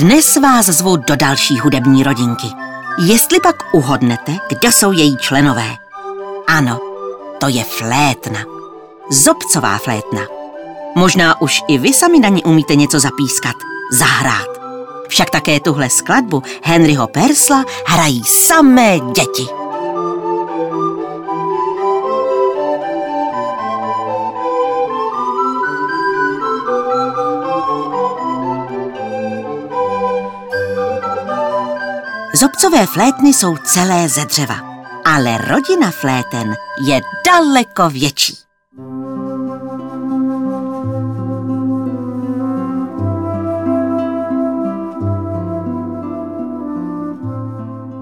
Dnes vás zvu do další hudební rodinky. Jestli pak uhodnete, kdo jsou její členové. Ano, to je flétna. Zobcová flétna. Možná už i vy sami na ní umíte něco zapískat, zahrát. Však také tuhle skladbu Henryho Persla hrají samé děti. Zobcové flétny jsou celé ze dřeva, ale rodina fléten je daleko větší.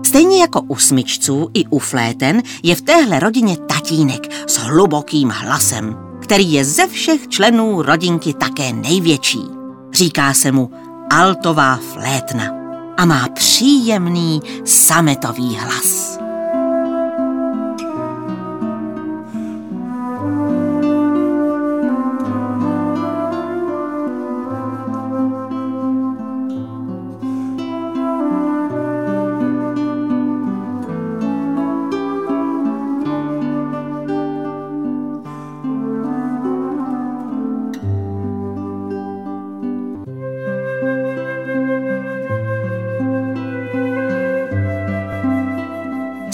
Stejně jako u smyčců i u fléten je v téhle rodině tatínek s hlubokým hlasem, který je ze všech členů rodinky také největší. Říká se mu altová flétna a má příjemný sametový hlas.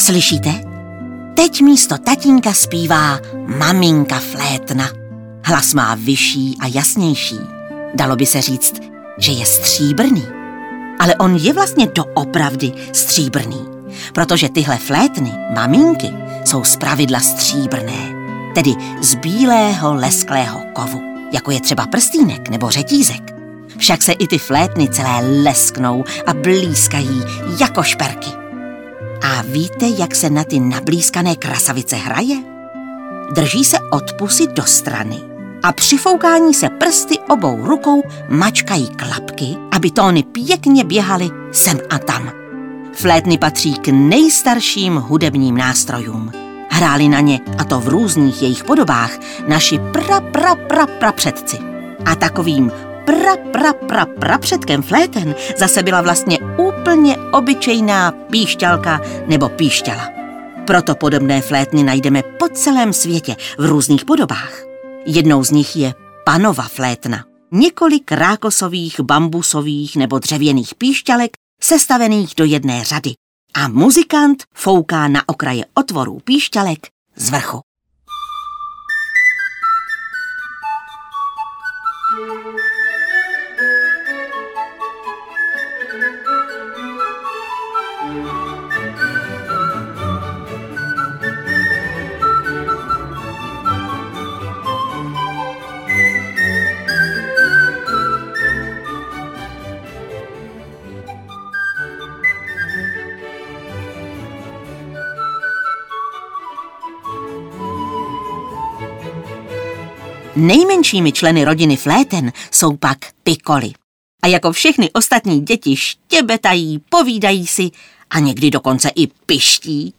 Slyšíte? Teď místo tatínka zpívá maminka flétna. Hlas má vyšší a jasnější. Dalo by se říct, že je stříbrný. Ale on je vlastně doopravdy stříbrný, protože tyhle flétny, maminky, jsou zpravidla stříbrné, tedy z bílého lesklého kovu, jako je třeba prstýnek nebo řetízek. Však se i ty flétny celé lesknou a blízkají jako šperky. A víte, jak se na ty nablízkané krasavice hraje? Drží se od pusy do strany a při foukání se prsty obou rukou mačkají klapky, aby tóny pěkně běhaly sem a tam. Flétny patří k nejstarším hudebním nástrojům. Hráli na ně, a to v různých jejich podobách, naši pra pra pra pra předci. A takovým pra pra pra pra předkem fléten zase byla vlastně úplně obyčejná píšťalka nebo píšťala. Proto podobné flétny najdeme po celém světě v různých podobách. Jednou z nich je panova flétna. Několik rákosových, bambusových nebo dřevěných píšťalek sestavených do jedné řady. A muzikant fouká na okraje otvorů píšťalek z vrchu. Nejmenšími členy rodiny fléten jsou pak pikoly. A jako všechny ostatní děti štěbetají, povídají si a někdy dokonce i piští.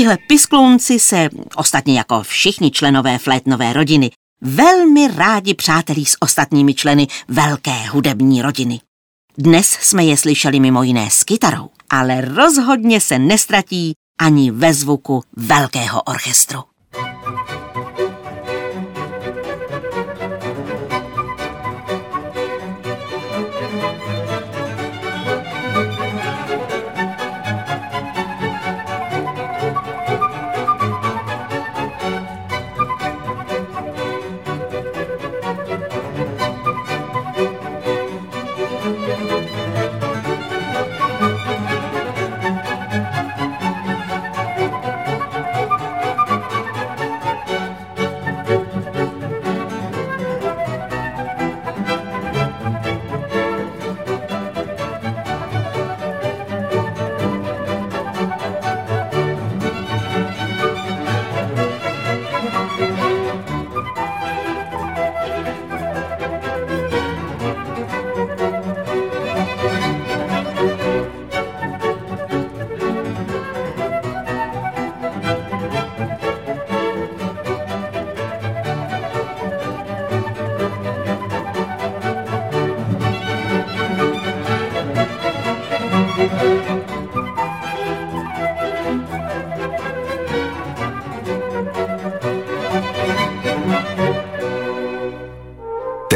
Tihle pisklounci se, ostatně jako všichni členové flétnové rodiny, velmi rádi přátelí s ostatními členy velké hudební rodiny. Dnes jsme je slyšeli mimo jiné s kytarou, ale rozhodně se nestratí ani ve zvuku velkého orchestru.